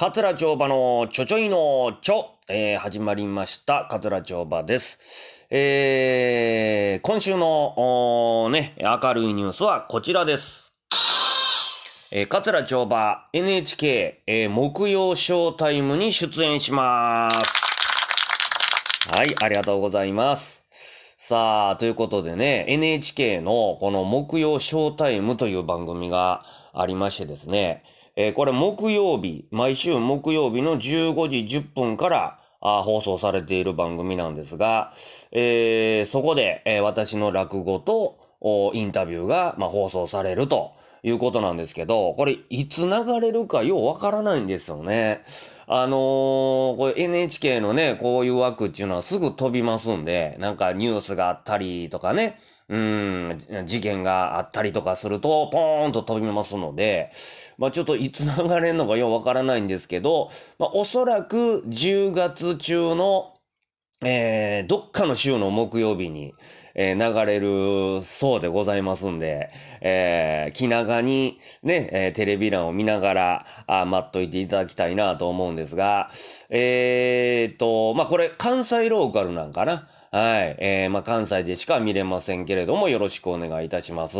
桂町場のちょちょいのちょ、えー、始まりました。桂町場です。えー、今週の、ね、明るいニュースはこちらです。えー、桂町場 NHK、えー、木曜ショータイムに出演します。はい、ありがとうございます。さあ、ということでね、NHK のこの木曜ショータイムという番組がありましてですね、え、これ木曜日、毎週木曜日の15時10分からあ放送されている番組なんですが、えー、そこで、え、私の落語とインタビューが、まあ、放送されると。いうことなんですけど、これいつ流れるかようわからないんですよね。あのー、これ NHK のね、こういう枠っていうのはすぐ飛びますんで、なんかニュースがあったりとかね、うん、事件があったりとかすると、ポーンと飛びますので、まあちょっといつ流れるのかようわからないんですけど、まあおそらく10月中の、えー、どっかの週の木曜日に、えー、流れるそうでございますんで、えー、気長にね、えー、テレビ欄を見ながら、あ待っといていただきたいなと思うんですが、えー、っと、まあこれ関西ローカルなんかな？はい。えー、まあ、関西でしか見れませんけれども、よろしくお願いいたします。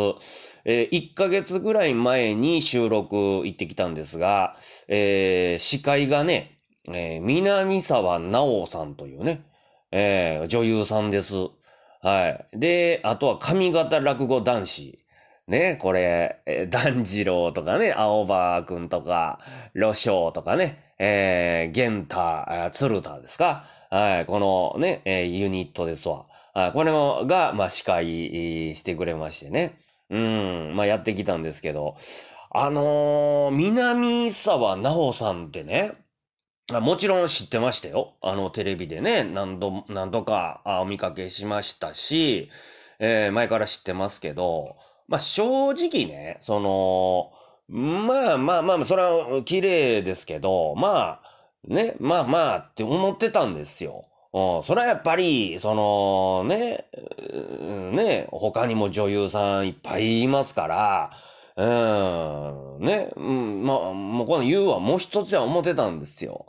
えー、1ヶ月ぐらい前に収録行ってきたんですが、えー、司会がね、えー、南沢直さんというね、えー、女優さんです。はい。で、あとは上方落語男子。ね、これ、えー、団次郎とかね、青葉くんとか、ロショウとかね、えー、玄太、鶴田ですか？はい、このね、えー、ユニットですわ。あこれもが、まあ、司会してくれましてね。うん、まあ、やってきたんですけど、あのー、南沢直さんってね、もちろん知ってましたよ。あの、テレビでね、何度、何度かお見かけしましたし、えー、前から知ってますけど、まあ、正直ね、その、まあまあまあ、それは綺麗ですけど、まあ、ね、まあまあって思ってたんですよ。うん、それはやっぱり、その、ね、ね、他にも女優さんいっぱいいますから、うん、ね、うん、まあ、もうこの言うはもう一つは思ってたんですよ。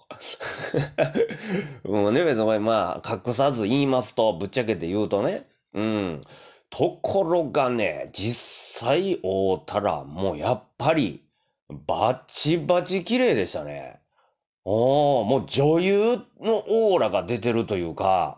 う、ね、別にまあ、隠さず言いますと、ぶっちゃけて言うとね、うん。ところがね、実際会うたら、もうやっぱり、バチバチ綺麗でしたね。おー、もう女優のオーラが出てるというか、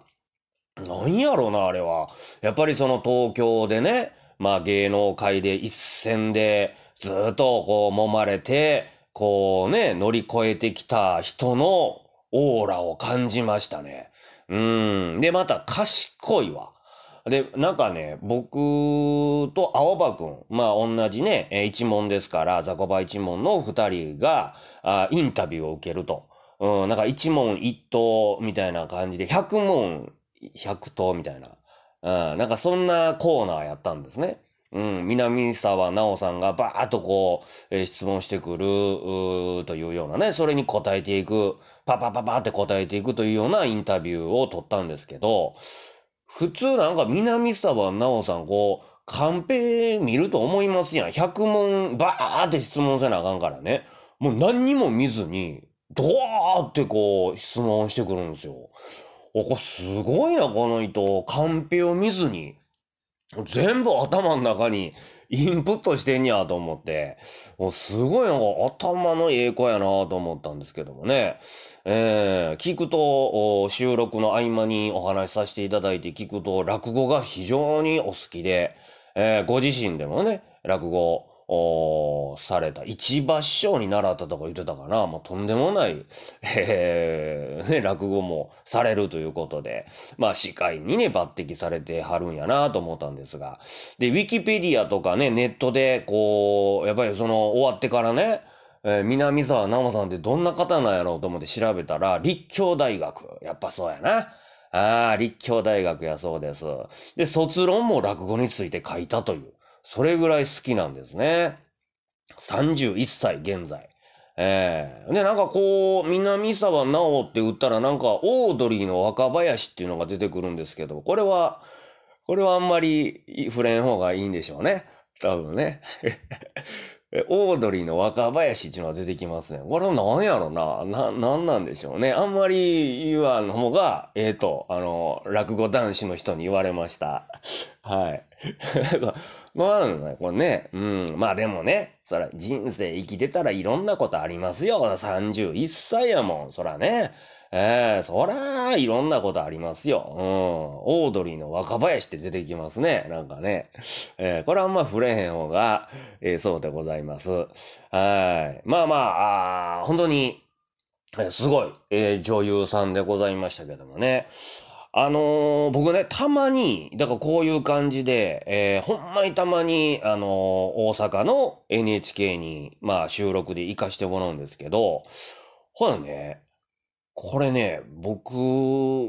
なんやろな、あれは。やっぱりその東京でね、まあ芸能界で一戦でずっとこう揉まれて、こうね、乗り越えてきた人のオーラを感じましたね。うん。で、また賢いわ。で、なんかね、僕と青葉くん、まあ同じね、一門ですから、ザコバ一門の二人があインタビューを受けると。うん、なんか一問一答みたいな感じで、百問百答みたいな。うん、なんかそんなコーナーやったんですね。うん、南沢直さんがバーッとこう、えー、質問してくるというようなね、それに答えていく、パパパパって答えていくというようなインタビューを取ったんですけど、普通なんか南沢直さんこう、カンペ見ると思いますやん。100問バーって質問せなあかんからね。もう何にも見ずに、ドワーってこう質問してくるんですよ。お、こすごいな、この人。カンペを見ずに、全部頭の中にインプットしてんやと思って、もうすごいなんか頭のええ子やなと思ったんですけどもね。えー、聞くと、収録の合間にお話しさせていただいて聞くと、落語が非常にお好きで、えー、ご自身でもね、落語、おされた。一場師匠に習ったとか言ってたかな。もうとんでもない、えー、ね、落語もされるということで、まあ司会にね、抜擢されてはるんやなと思ったんですが。で、ウィキペディアとかね、ネットで、こう、やっぱりその終わってからね、えー、南沢直さんってどんな方なんやろうと思って調べたら、立教大学。やっぱそうやな。ああ、立教大学やそうです。で、卒論も落語について書いたという。それぐらい好きなんですね。31歳現在。ええー、で、なんかこう、南沢直って打ったらなんか、オードリーの若林っていうのが出てくるんですけど、これは、これはあんまり触れん方がいいんでしょうね。多分ね。オードリーの若林っていうのが出てきますね。これは何やろな？な、なんなんでしょうね。あんまり言わん方が、ええー、と、あの、落語男子の人に言われました。はい。なんだこれね。うん。まあでもね、そら、人生生きてたらいろんなことありますよ。31歳やもん。そらね。ええー、そら、いろんなことありますよ。うん。オードリーの若林って出てきますね。なんかね。えー、これあんま触れへん方が、えー、そうでございます。はい。まあまあ、あ本当に、えすごい、え女優さんでございましたけどもね。あのー、僕ね、たまに、だからこういう感じで、えー、ほんまにたまに、あのー、大阪の NHK に、まあ収録で行かしてもらうんですけど、ほらね、これね、僕、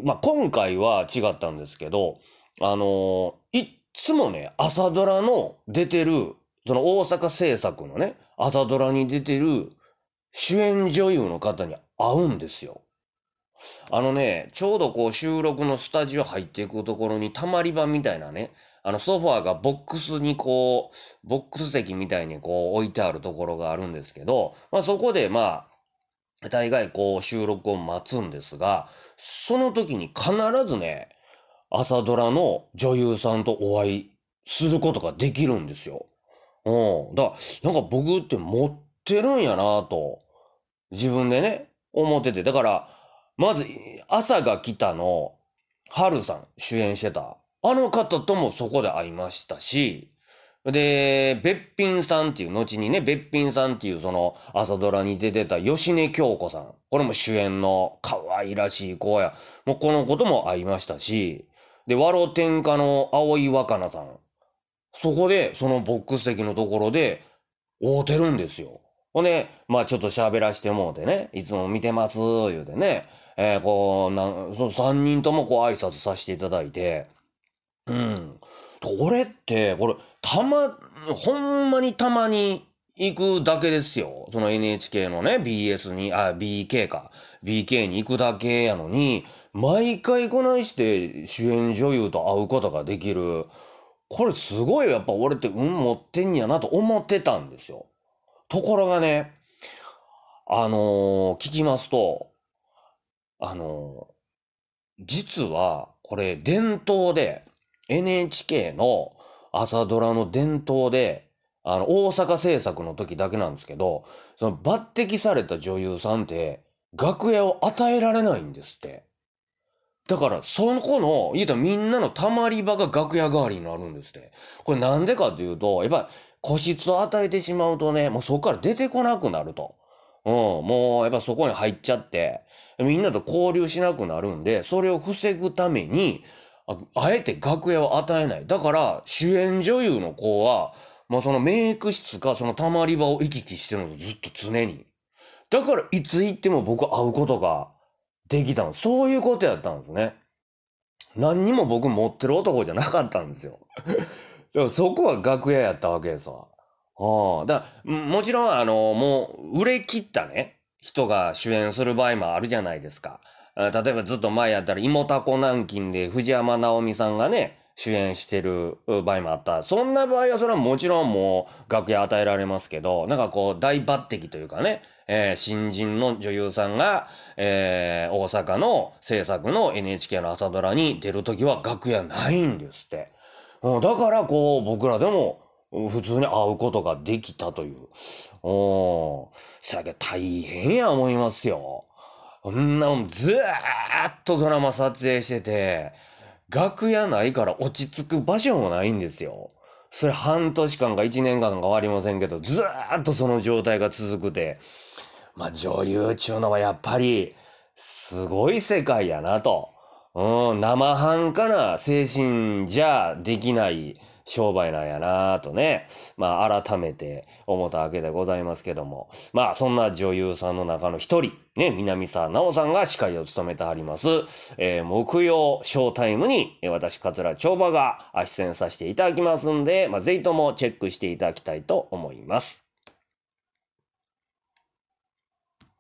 まあ、今回は違ったんですけど、あのいっつもね、朝ドラの出てる、その大阪制作のね、朝ドラに出てる主演女優の方に会うんですよ。あのね、ちょうどこう収録のスタジオ入っていくところにたまり場みたいなね、あのソファーがボックスにこう、ボックス席みたいにこう置いてあるところがあるんですけど、まあそこでまあ、大概こう収録を待つんですが、その時に必ずね、朝ドラの女優さんとお会いすることができるんですよ。うん。だから、なんか僕って持ってるんやなと、自分でね、思ってて。だから、まず、朝が来たの、春さん主演してた。あの方ともそこで会いましたし、で、べっぴんさんっていう、後にね、べっぴんさんっていうその朝ドラに出てた吉根京子さん。これも主演の可愛らしい子や。もうこのことも会いましたし、で、和呂天下の青井若菜さん。そこで、そのボックス席のところで、会うてるんですよ。ほんで、まあちょっと喋らしてもうてね、いつも見てます、言うてね、えー、こう、なん、その三人ともこう挨拶させていただいて、うん。俺って、これ、たま、ほんまにたまに行くだけですよ。その NHK のね、BS に、あ、BK か。BK に行くだけやのに、毎回こないして主演女優と会うことができる。これすごいやっぱ俺って運持ってんやなと思ってたんですよ。ところがね、あのー、聞きますと、あのー、実はこれ伝統で、NHK の朝ドラの伝統で、あの、大阪制作の時だけなんですけど、その抜擢された女優さんって、楽屋を与えられないんですって。だから、その子の、言うたらみんなのたまり場が楽屋代わりになるんですって。これなんでかっていうと、やっぱり個室を与えてしまうとね、もうそこから出てこなくなると。うん、もうやっぱそこに入っちゃって、みんなと交流しなくなるんで、それを防ぐために、ああえて楽屋を与えない。だから、主演女優の子は、まあそのメイク室かそのたまり場を行き来してるのずっと常に。だから、いつ行っても僕会うことができたの。そういうことやったんですね。何にも僕持ってる男じゃなかったんですよ。でもそこは楽屋やったわけですわ。ああ、だもちろん、あの、もう、売れ切ったね、人が主演する場合もあるじゃないですか。例えばずっと前やったら、芋たこ南京で藤山直美さんがね、主演してる場合もあった。そんな場合はそれはもちろんもう楽屋与えられますけど、なんかこう大抜擢というかね、えー、新人の女優さんが、えー、大阪の制作の NHK の朝ドラに出るときは楽屋ないんですって。だからこう僕らでも普通に会うことができたという。おそやけ大変や思いますよ。こんなもんずーっとドラマ撮影してて、楽屋ないから落ち着く場所もないんですよ。それ半年間か一年間か終わりませんけど、ずーっとその状態が続くで、まあ女優ちゅうのはやっぱり、すごい世界やなと。うん、生半可な精神じゃできない商売なんやなぁとね、まあ改めて思ったわけでございますけども、まあそんな女優さんの中の一人、ね、南沢奈緒さんが司会を務めてはります、えー、木曜ショータイムに、私、桂長馬が出演させていただきますんで、まあぜひともチェックしていただきたいと思います。